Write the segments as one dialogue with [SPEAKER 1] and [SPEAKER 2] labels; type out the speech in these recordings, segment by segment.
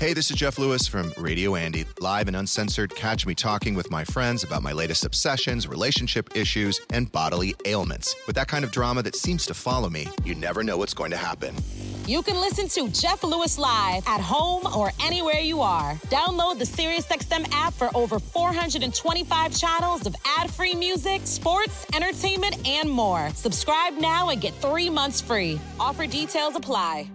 [SPEAKER 1] Hey, this is Jeff Lewis from Radio Andy, live and uncensored. Catch me talking with my friends about my latest obsessions, relationship issues, and bodily ailments. With that kind of drama that seems to follow me, you never know what's going to happen.
[SPEAKER 2] You can listen to Jeff Lewis live at home or anywhere you are. Download the SiriusXM app for over 425 channels of ad-free music, sports, entertainment, and more. Subscribe now and get three months free. Offer details apply.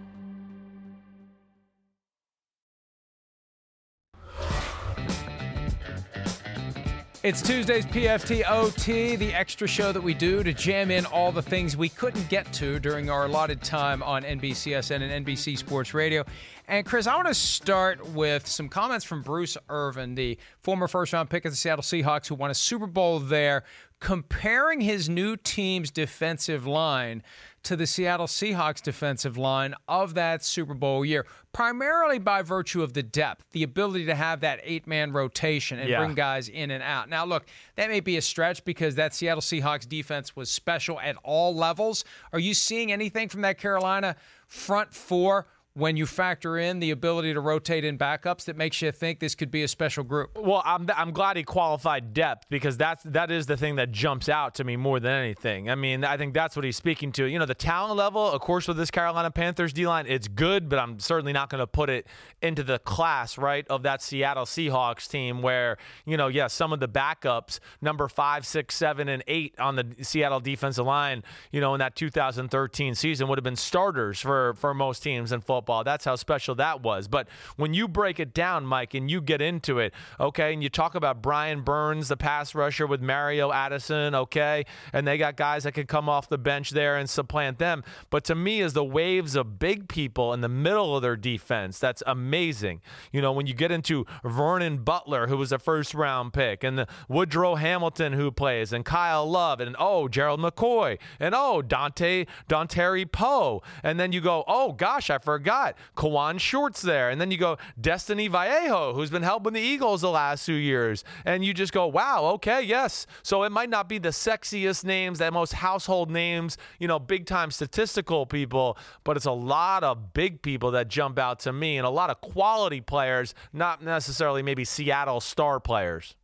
[SPEAKER 3] It's Tuesday's PFTOT, the extra show that we do to jam in all the things we couldn't get to during our allotted time on NBCSN and NBC Sports Radio. And Chris, I want to start with some comments from Bruce Irvin, the former first round pick of the Seattle Seahawks who won a Super Bowl there, comparing his new team's defensive line to the Seattle Seahawks defensive line of that Super Bowl year, primarily by virtue of the depth, the ability to have that eight man rotation and
[SPEAKER 4] Yeah.
[SPEAKER 3] bring guys in and out. Now, look, that may be a stretch because that Seattle Seahawks defense was special at all levels. Are you seeing anything from that Carolina front four? When you factor in the ability to rotate in backups, that makes you think this could be a special group.
[SPEAKER 4] Well, I'm, I'm glad he qualified depth because that's that is the thing that jumps out to me more than anything. I mean, I think that's what he's speaking to. You know, the talent level, of course, with this Carolina Panthers D line, it's good, but I'm certainly not going to put it into the class right of that Seattle Seahawks team where you know, yeah, some of the backups, number five, six, seven, and eight on the Seattle defensive line, you know, in that 2013 season would have been starters for for most teams in football. That's how special that was. But when you break it down, Mike, and you get into it, okay, and you talk about Brian Burns, the pass rusher with Mario Addison, okay, and they got guys that could come off the bench there and supplant them. But to me, is the waves of big people in the middle of their defense. That's amazing. You know, when you get into Vernon Butler, who was a first round pick, and the Woodrow Hamilton who plays, and Kyle Love, and oh, Gerald McCoy, and oh, Dante Dontari Poe, and then you go, oh gosh, I forgot Kawann Shorts there, and then you go Destiny Vaeao, who's been helping the Eagles the last few years, and you just go, wow, okay, yes. So it might not be the sexiest names, that most household names, you know, big time statistical people, but it's a lot of big people that jump out to me, and a lot of quality players, not necessarily maybe Seattle star players.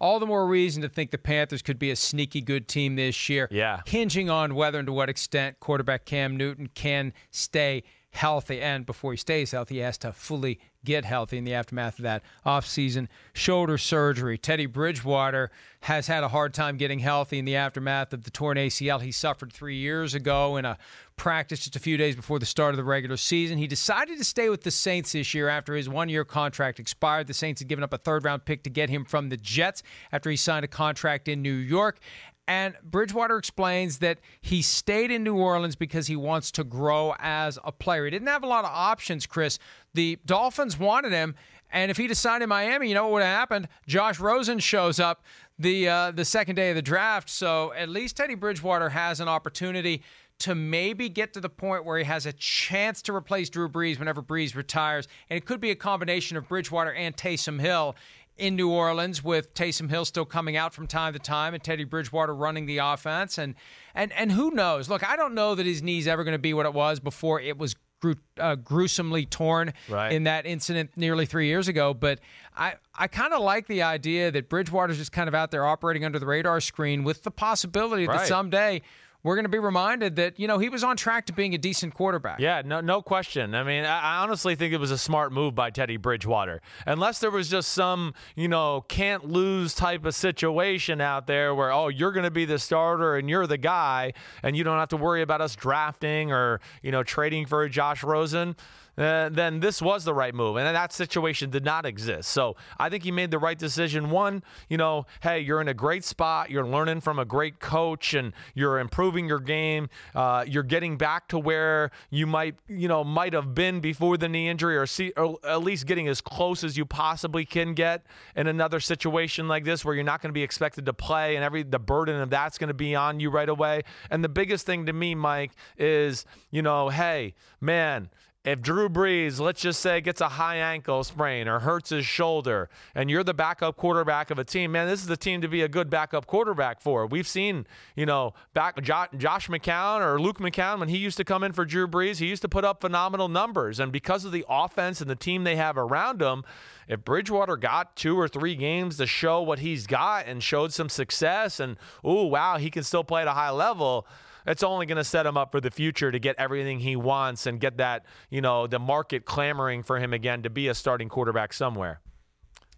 [SPEAKER 3] All the more reason to think the Panthers could be a sneaky good team this year.
[SPEAKER 4] Yeah.
[SPEAKER 3] Hinging on whether and to what extent quarterback Cam Newton can stay healthy. And before he stays healthy, he has to fully get healthy in the aftermath of that offseason shoulder surgery. Teddy Bridgewater has had a hard time getting healthy in the aftermath of the torn ACL he suffered three years ago in a practice just a few days before the start of the regular season. He decided to stay with the Saints this year after his one year contract expired. The Saints had given up a third round pick to get him from the Jets after he signed a contract in New York. And Bridgewater explains that he stayed in New Orleans because he wants to grow as a player. He didn't have a lot of options, Chris. The Dolphins wanted him, and if he would decided in Miami, you know what would have happened? Josh Rosen shows up the uh, the second day of the draft. So at least Teddy Bridgewater has an opportunity to maybe get to the point where he has a chance to replace Drew Brees whenever Brees retires. And it could be a combination of Bridgewater and Taysom Hill in New Orleans with Taysom Hill still coming out from time to time and Teddy Bridgewater running the offense. And and and who knows? Look I don't know that his knee's ever going to be what it was before it was gru- uh, gruesomely torn
[SPEAKER 4] Right.
[SPEAKER 3] in that incident nearly 3 years ago. But I I kind of like the idea that Bridgewater's just kind of out there operating under the radar screen with the possibility that someday we're going to be reminded that you know he was on track to being a decent quarterback
[SPEAKER 4] Yeah, no, no question. I mean, I honestly think it was a smart move by Teddy Bridgewater. Unless there was just some, you know, can't lose type of situation out there where, oh, you're going to be the starter and you're the guy, and you don't have to worry about us drafting or, you know, trading for Josh Rosen. Uh, then this was the right move, and that situation did not exist. So I think he made the right decision. One, you know, hey, you're in a great spot. You're learning from a great coach, and you're improving your game. Uh, you're getting back to where you might, you know, might have been before the knee injury, or, see, or at least getting as close as you possibly can get in another situation like this, where you're not going to be expected to play, and every the burden of that's going to be on you right away. And the biggest thing to me, Mike, is you know, hey, man if Drew Brees, let's just say, gets a high ankle sprain or hurts his shoulder, and you're the backup quarterback of a team, man, this is the team to be a good backup quarterback for. We've seen, you know, back Josh McCown or Luke McCown when he used to come in for Drew Brees, he used to put up phenomenal numbers, and because of the offense and the team they have around him, if Bridgewater got two or three games to show what he's got and showed some success, and oh wow, he can still play at a high level it's only going to set him up for the future to get everything he wants and get that, you know, the market clamoring for him again to be a starting quarterback somewhere.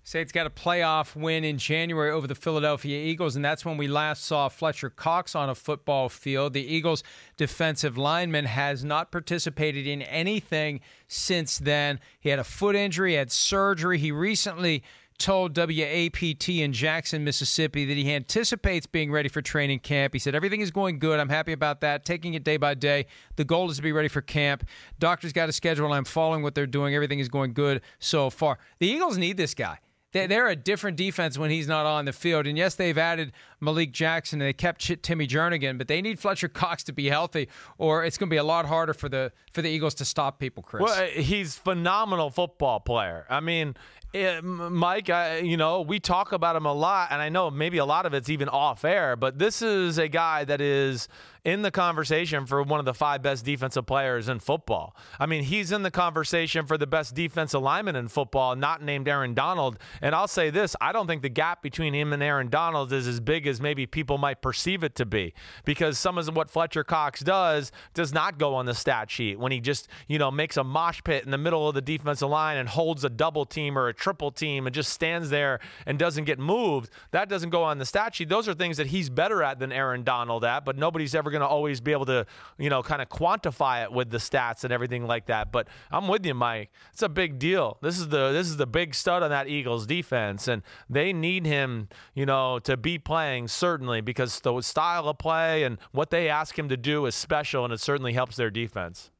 [SPEAKER 3] Saints got a playoff win in January over the Philadelphia Eagles, and that's when we last saw Fletcher Cox on a football field. The Eagles' defensive lineman has not participated in anything since then. He had a foot injury, had surgery. He recently told WAPT in Jackson, Mississippi, that he anticipates being ready for training camp. He said, Everything is going good. I'm happy about that. Taking it day by day. The goal is to be ready for camp. Doctor's got a schedule. and I'm following what they're doing. Everything is going good so far. The Eagles need this guy. They're a different defense when he's not on the field. And yes, they've added Malik Jackson and they kept Timmy Jernigan, but they need Fletcher Cox to be healthy, or it's going to be a lot harder for the for the Eagles to stop people. Chris,
[SPEAKER 4] well, uh, he's phenomenal football player. I mean, eh, it, Mike, I, you know, we talk about him a lot, and I know maybe a lot of it's even off air, but this is a guy that is in the conversation for one of the five best defensive players in football. I mean, he's in the conversation for the best defensive lineman in football, not named Aaron Donald. And I'll say this I don't think the gap between him and Aaron Donald is as big as maybe people might perceive it to be because some of what Fletcher Cox does does not go on the stat sheet when he just, you know, makes a mosh pit in the middle of the defensive line and holds a double team or a triple team and just stands there and doesn't get moved. That doesn't go on the stat sheet. Those are things that he's better at than Aaron Donald at, but nobody's ever going to always be able to, you know, kind of quantify it with the stats and everything like that. But I'm with you, Mike. It's a big deal. This is the this is the big stud on that Eagles defense, and they need him, you know, to be playing certainly because the style of play and what they ask him to do is special, and it certainly helps their defense.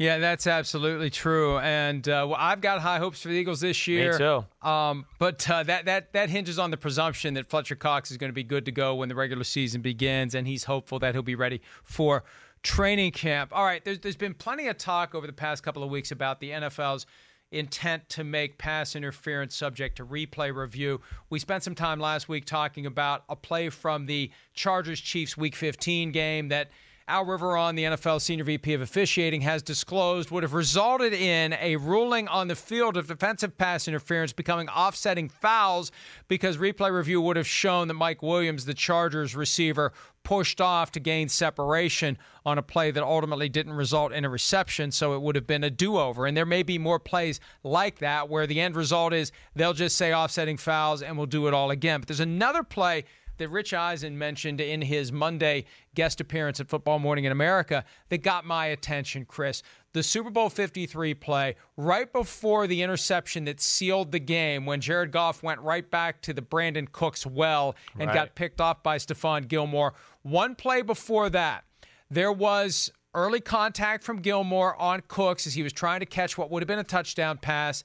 [SPEAKER 3] Yeah, that's absolutely true. And uh, well, I've got high hopes for the Eagles this year.
[SPEAKER 4] Me too.
[SPEAKER 3] Um, but uh, that that that hinges on the presumption that Fletcher Cox is going to be good to go when the regular season begins, and he's hopeful that he'll be ready for training camp. All right, there's there's been plenty of talk over the past couple of weeks about the NFL's intent to make pass interference subject to replay review. We spent some time last week talking about a play from the Chargers Chiefs Week 15 game that Al Riveron, the NFL Senior VP of Officiating, has disclosed would have resulted in a ruling on the field of defensive pass interference becoming offsetting fouls because replay review would have shown that Mike Williams, the Chargers receiver, pushed off to gain separation on a play that ultimately didn't result in a reception, so it would have been a do over. And there may be more plays like that where the end result is they'll just say offsetting fouls and we'll do it all again. But there's another play that Rich Eisen mentioned in his Monday guest appearance at Football Morning in America that got my attention, Chris. The Super Bowl 53 play right before the interception that sealed the game when Jared Goff went right back to the Brandin Cooks well and right. got picked off by Stephon Gilmore. One play before that, there was early contact from Gilmore on Cooks as he was trying to catch what would have been a touchdown pass.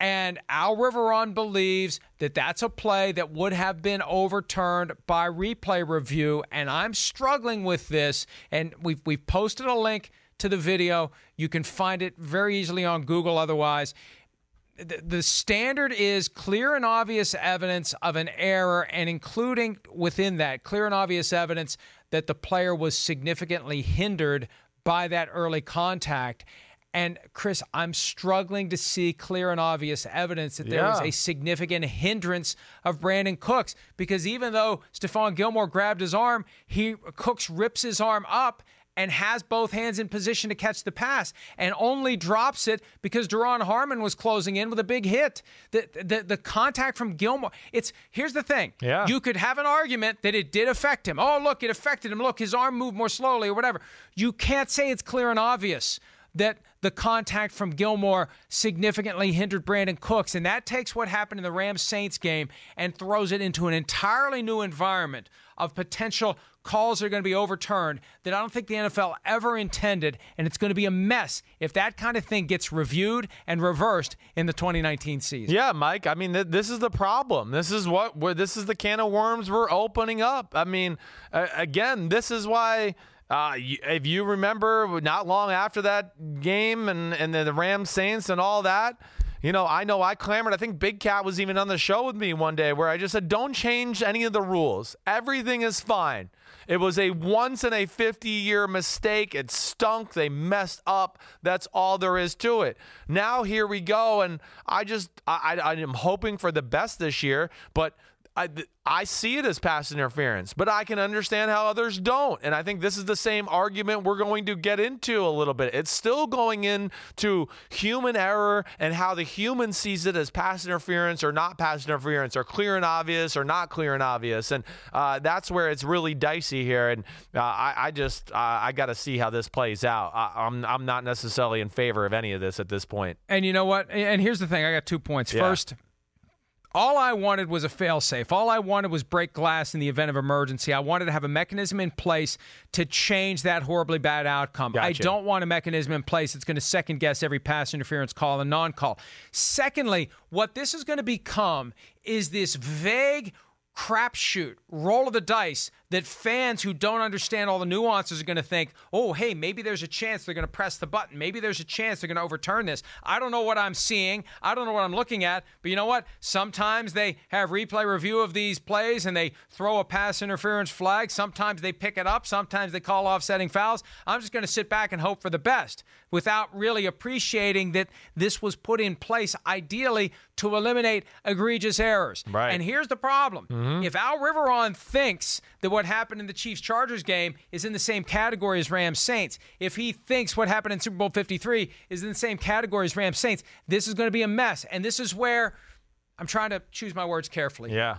[SPEAKER 3] And Al Riveron believes that that's a play that would have been overturned by replay review. And I'm struggling with this. And we've, we've posted a link to the video. You can find it very easily on Google otherwise. The, the standard is clear and obvious evidence of an error, and including within that, clear and obvious evidence that the player was significantly hindered by that early contact. And Chris, I'm struggling to see clear and obvious evidence that there yeah. was a significant hindrance of Brandin Cooks because even though Stephon Gilmore grabbed his arm, he Cooks rips his arm up and has both hands in position to catch the pass and only drops it because Duron Harmon was closing in with a big hit. The, the, the contact from Gilmore, it's here's the thing.
[SPEAKER 4] Yeah.
[SPEAKER 3] You could have an argument that it did affect him. Oh, look, it affected him. Look, his arm moved more slowly or whatever. You can't say it's clear and obvious that the contact from Gilmore significantly hindered Brandin Cooks. And that takes what happened in the Rams Saints game and throws it into an entirely new environment of potential calls that are going to be overturned that I don't think the NFL ever intended. And it's going to be a mess if that kind of thing gets reviewed and reversed in the 2019 season.
[SPEAKER 4] Yeah, Mike. I mean, th- this is the problem. This is what this is the can of worms we're opening up. I mean, uh, again, this is why Uh, if you remember, not long after that game and, and the Rams Saints and all that, you know, I know I clamored. I think Big Cat was even on the show with me one day where I just said, don't change any of the rules. Everything is fine. It was a once in a 50 year mistake. It stunk. They messed up. That's all there is to it. Now here we go. And I just, I, I, I am hoping for the best this year, but I, I see it as pass interference, but I can understand how others don't. And I think this is the same argument we're going to get into a little bit. It's still going into human error and how the human sees it as pass interference or not pass interference or clear and obvious or not clear and obvious. And uh, that's where it's really dicey here. And uh, I, I, just, uh, I got to see how this plays out. I, am I'm, I'm not necessarily in favor of any of this at this point.
[SPEAKER 3] And you know what? And here's the thing I got two points. Yeah. First, all I wanted was a failsafe. All I wanted was break glass in the event of emergency. I wanted to have a mechanism in place to change that horribly bad outcome. Gotcha. I don't want a mechanism in place that's going to second guess every pass interference call and non call. Secondly, what this is going to become is this vague crapshoot, roll of the dice that fans who don't understand all the nuances are going to think, oh, hey, maybe there's a chance they're going to press the button. Maybe there's a chance they're going to overturn this. I don't know what I'm seeing. I don't know what I'm looking at. But you know what? Sometimes they have replay review of these plays and they throw a pass interference flag. Sometimes they pick it up. Sometimes they call offsetting fouls. I'm just going to sit back and hope for the best without really appreciating that this was put in place ideally to eliminate egregious errors.
[SPEAKER 4] Right.
[SPEAKER 3] And here's the problem. Mm-hmm. If Al Riveron thinks that what happened in the Chiefs Chargers game is in the same category as Rams Saints. If he thinks what happened in Super Bowl 53 is in the same category as Rams Saints, this is going to be a mess. And this is where I'm trying to choose my words carefully.
[SPEAKER 4] Yeah.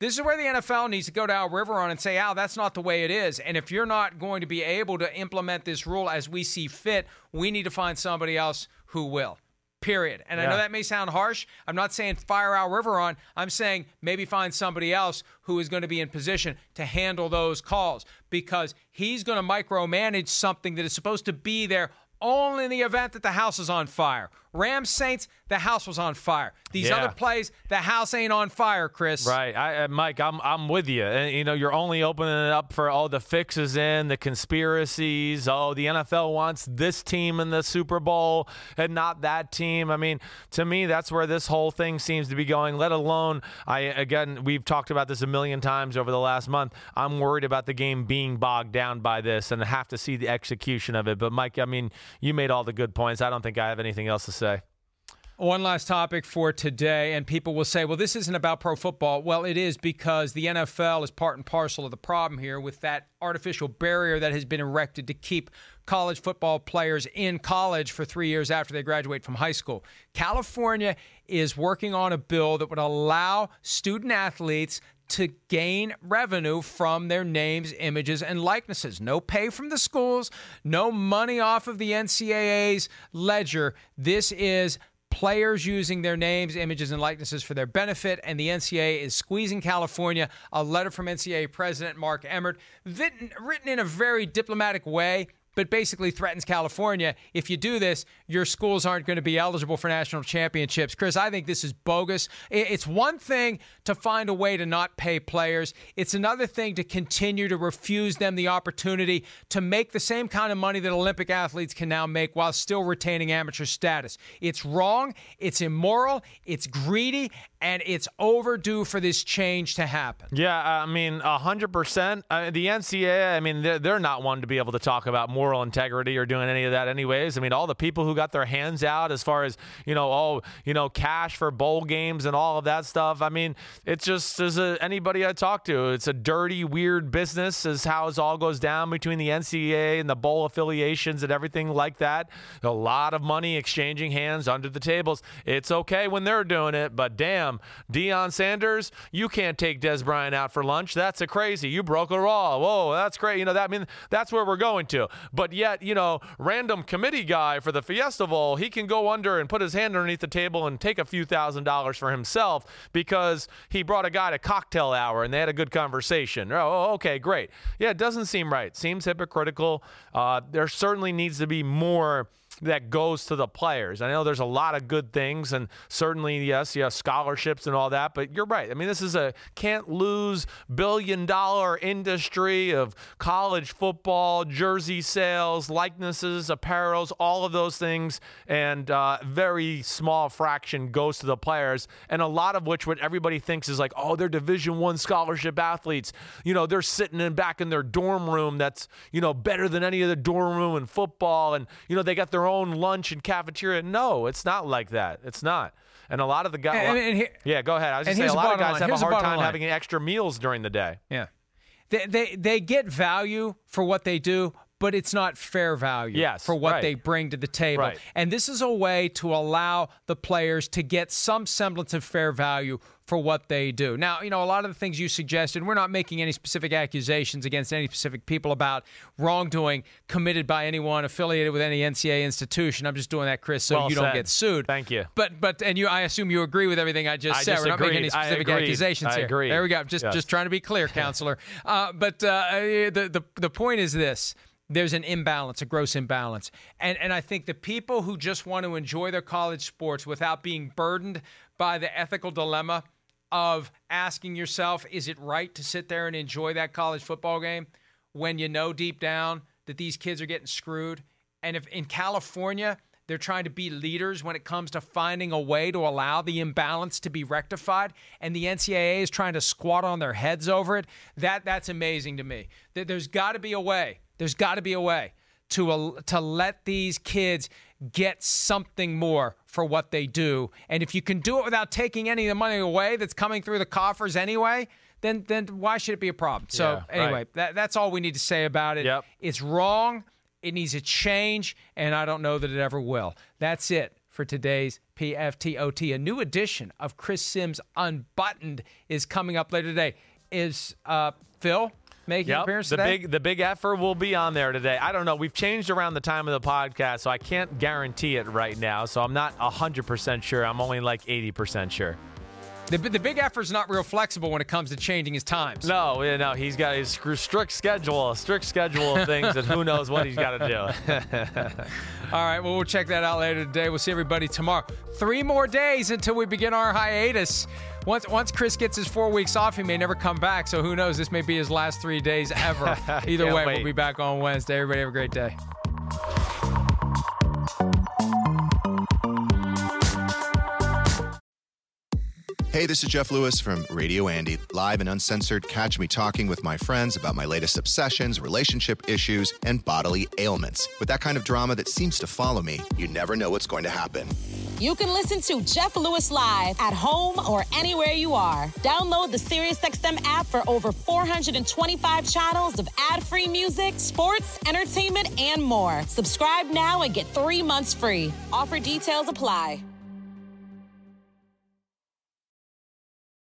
[SPEAKER 3] This is where the NFL needs to go to Al Riveron and say, Al, that's not the way it is. And if you're not going to be able to implement this rule as we see fit, we need to find somebody else who will period. And yeah. I know that may sound harsh. I'm not saying fire Al Riveron. I'm saying maybe find somebody else who is going to be in position to handle those calls because he's going to micromanage something that is supposed to be there only in the event that the house is on fire. Rams Saints, the house was on fire. These yeah. other plays, the house ain't on fire, Chris.
[SPEAKER 4] Right, I, uh, Mike, I'm I'm with you. And you know, you're only opening it up for all the fixes in the conspiracies. Oh, the NFL wants this team in the Super Bowl and not that team. I mean, to me, that's where this whole thing seems to be going. Let alone, I again, we've talked about this a million times over the last month. I'm worried about the game being bogged down by this and have to see the execution of it. But Mike, I mean, you made all the good points. I don't think I have anything else to say.
[SPEAKER 3] One last topic for today, and people will say, well, this isn't about pro football. Well, it is because the NFL is part and parcel of the problem here with that artificial barrier that has been erected to keep college football players in college for three years after they graduate from high school. California is working on a bill that would allow student athletes to gain revenue from their names, images, and likenesses. No pay from the schools, no money off of the NCAA's ledger. This is players using their names, images, and likenesses for their benefit, and the NCAA is squeezing California. A letter from NCAA President Mark Emmert, written, in a very diplomatic way but basically threatens California. If you do this, your schools aren't going to be eligible for national championships. Chris, I think this is bogus. It's one thing to find a way to not pay players, it's another thing to continue to refuse them the opportunity to make the same kind of money that Olympic athletes can now make while still retaining amateur status. It's wrong, it's immoral, it's greedy, and it's overdue for this change to happen.
[SPEAKER 4] Yeah, I mean, 100%. Uh, the NCAA, I mean, they're, they're not one to be able to talk about moral integrity or doing any of that, anyways. I mean, all the people who got their hands out as far as, you know, oh, you know, cash for bowl games and all of that stuff. I mean, it's just as a, anybody I talk to, it's a dirty, weird business, is how it all goes down between the NCAA and the bowl affiliations and everything like that. A lot of money exchanging hands under the tables. It's okay when they're doing it, but damn damn, Deion Sanders, you can't take Dez Bryant out for lunch. That's a crazy. You broke a law. Whoa, that's great. You know, that I mean that's where we're going to. But yet, you know, random committee guy for the Fiesta Bowl, he can go under and put his hand underneath the table and take a few thousand dollars for himself because he brought a guy to cocktail hour and they had a good conversation. Oh, okay, great. Yeah, it doesn't seem right. Seems hypocritical. Uh, there certainly needs to be more that goes to the players. I know there's a lot of good things, and certainly, yes, yes, scholarships and all that, but you're right. I mean, this is a can't lose billion dollar industry of college football, jersey sales, likenesses, apparels, all of those things, and uh, very small fraction goes to the players, and a lot of which what everybody thinks is like, oh, they're Division One scholarship athletes. You know, they're sitting in back in their dorm room that's you know better than any other dorm room in football, and you know they got their own lunch and cafeteria. No, it's not like that. It's not. And a lot of the guys,
[SPEAKER 3] And- and here-
[SPEAKER 4] yeah, go ahead. I was just saying, a lot of guys
[SPEAKER 3] line.
[SPEAKER 4] have a
[SPEAKER 3] Here's the
[SPEAKER 4] hard time
[SPEAKER 3] line.
[SPEAKER 4] having extra meals during the day.
[SPEAKER 3] Yeah. They, they they get value for what they do, but it's not fair value
[SPEAKER 4] Yes,
[SPEAKER 3] for what
[SPEAKER 4] right.
[SPEAKER 3] they bring to the table.
[SPEAKER 4] Right.
[SPEAKER 3] And this is a way to allow the players to get some semblance of fair value for what they do. Now, you know, a lot of the things you suggested, we're not making any specific accusations against any specific people about wrongdoing committed by anyone affiliated with any NCAA institution. I'm just doing that, Chris, so
[SPEAKER 4] Well
[SPEAKER 3] you don't get sued.
[SPEAKER 4] Thank you.
[SPEAKER 3] But but and you I assume you agree with everything I just
[SPEAKER 4] I
[SPEAKER 3] said.
[SPEAKER 4] just
[SPEAKER 3] we're not making any
[SPEAKER 4] agreed. I
[SPEAKER 3] specific accusations
[SPEAKER 4] I
[SPEAKER 3] here.
[SPEAKER 4] agreed.
[SPEAKER 3] There we go. Just
[SPEAKER 4] Yes.
[SPEAKER 3] just trying to be clear, counselor. Uh, but uh, the, the the point is this: there's an imbalance, a gross imbalance, and and I think the people who just want to enjoy their college sports without being burdened by the ethical dilemma of asking yourself, is it right to sit there and enjoy that college football game when you know deep down that these kids are getting screwed? And if in California they're trying to be leaders when it comes to finding a way to allow the imbalance to be rectified, and the NCAA is trying to squat on their heads over it. That that's amazing to me. There's got to be a way. There's got to be a way to to let these kids get something more for what they do. And if you can do it without taking any of the money away that's coming through the coffers anyway, then then why should it be a problem? So
[SPEAKER 4] Yeah, right.
[SPEAKER 3] anyway, that, that's all we need to say about it.
[SPEAKER 4] Yep.
[SPEAKER 3] It's wrong. It needs a change, and I don't know that it ever will. That's it for today's PFTOT. A new edition of Chris Simms Unbuttoned is coming up later today. Is uh, Phil making
[SPEAKER 4] Yep.
[SPEAKER 3] appearance
[SPEAKER 4] The
[SPEAKER 3] today?
[SPEAKER 4] big the big effort will be on there today. I don't know. We've changed around the time of the podcast, so I can't guarantee it right now. So I'm not 100% sure. I'm only like 80% sure.
[SPEAKER 3] the, the big effort's not real flexible when it comes to changing his times.
[SPEAKER 4] No, yeah, no, he's got his strict schedule, a strict schedule of things and who knows what he's got to do.
[SPEAKER 3] All right, well, we'll check that out later today. We'll see everybody tomorrow. Three more days until we begin our hiatus. Once once Chris gets his four weeks off, he may never come back. So who knows? This may be his last three days ever. Either way,
[SPEAKER 4] wait.
[SPEAKER 3] we'll be back on Wednesday. Everybody have a great day.
[SPEAKER 1] Hey, this is Jeff Lewis from Radio Andy, live and uncensored. Catch me talking with my friends about my latest obsessions, relationship issues, and bodily ailments. With that kind of drama that seems to follow me, you never know what's going to happen.
[SPEAKER 2] You can listen to Jeff Lewis live at home or anywhere you are. Download the SiriusXM app for over 425 channels of ad-free music, sports, entertainment, and more. Subscribe now and get three months free. Offer details apply.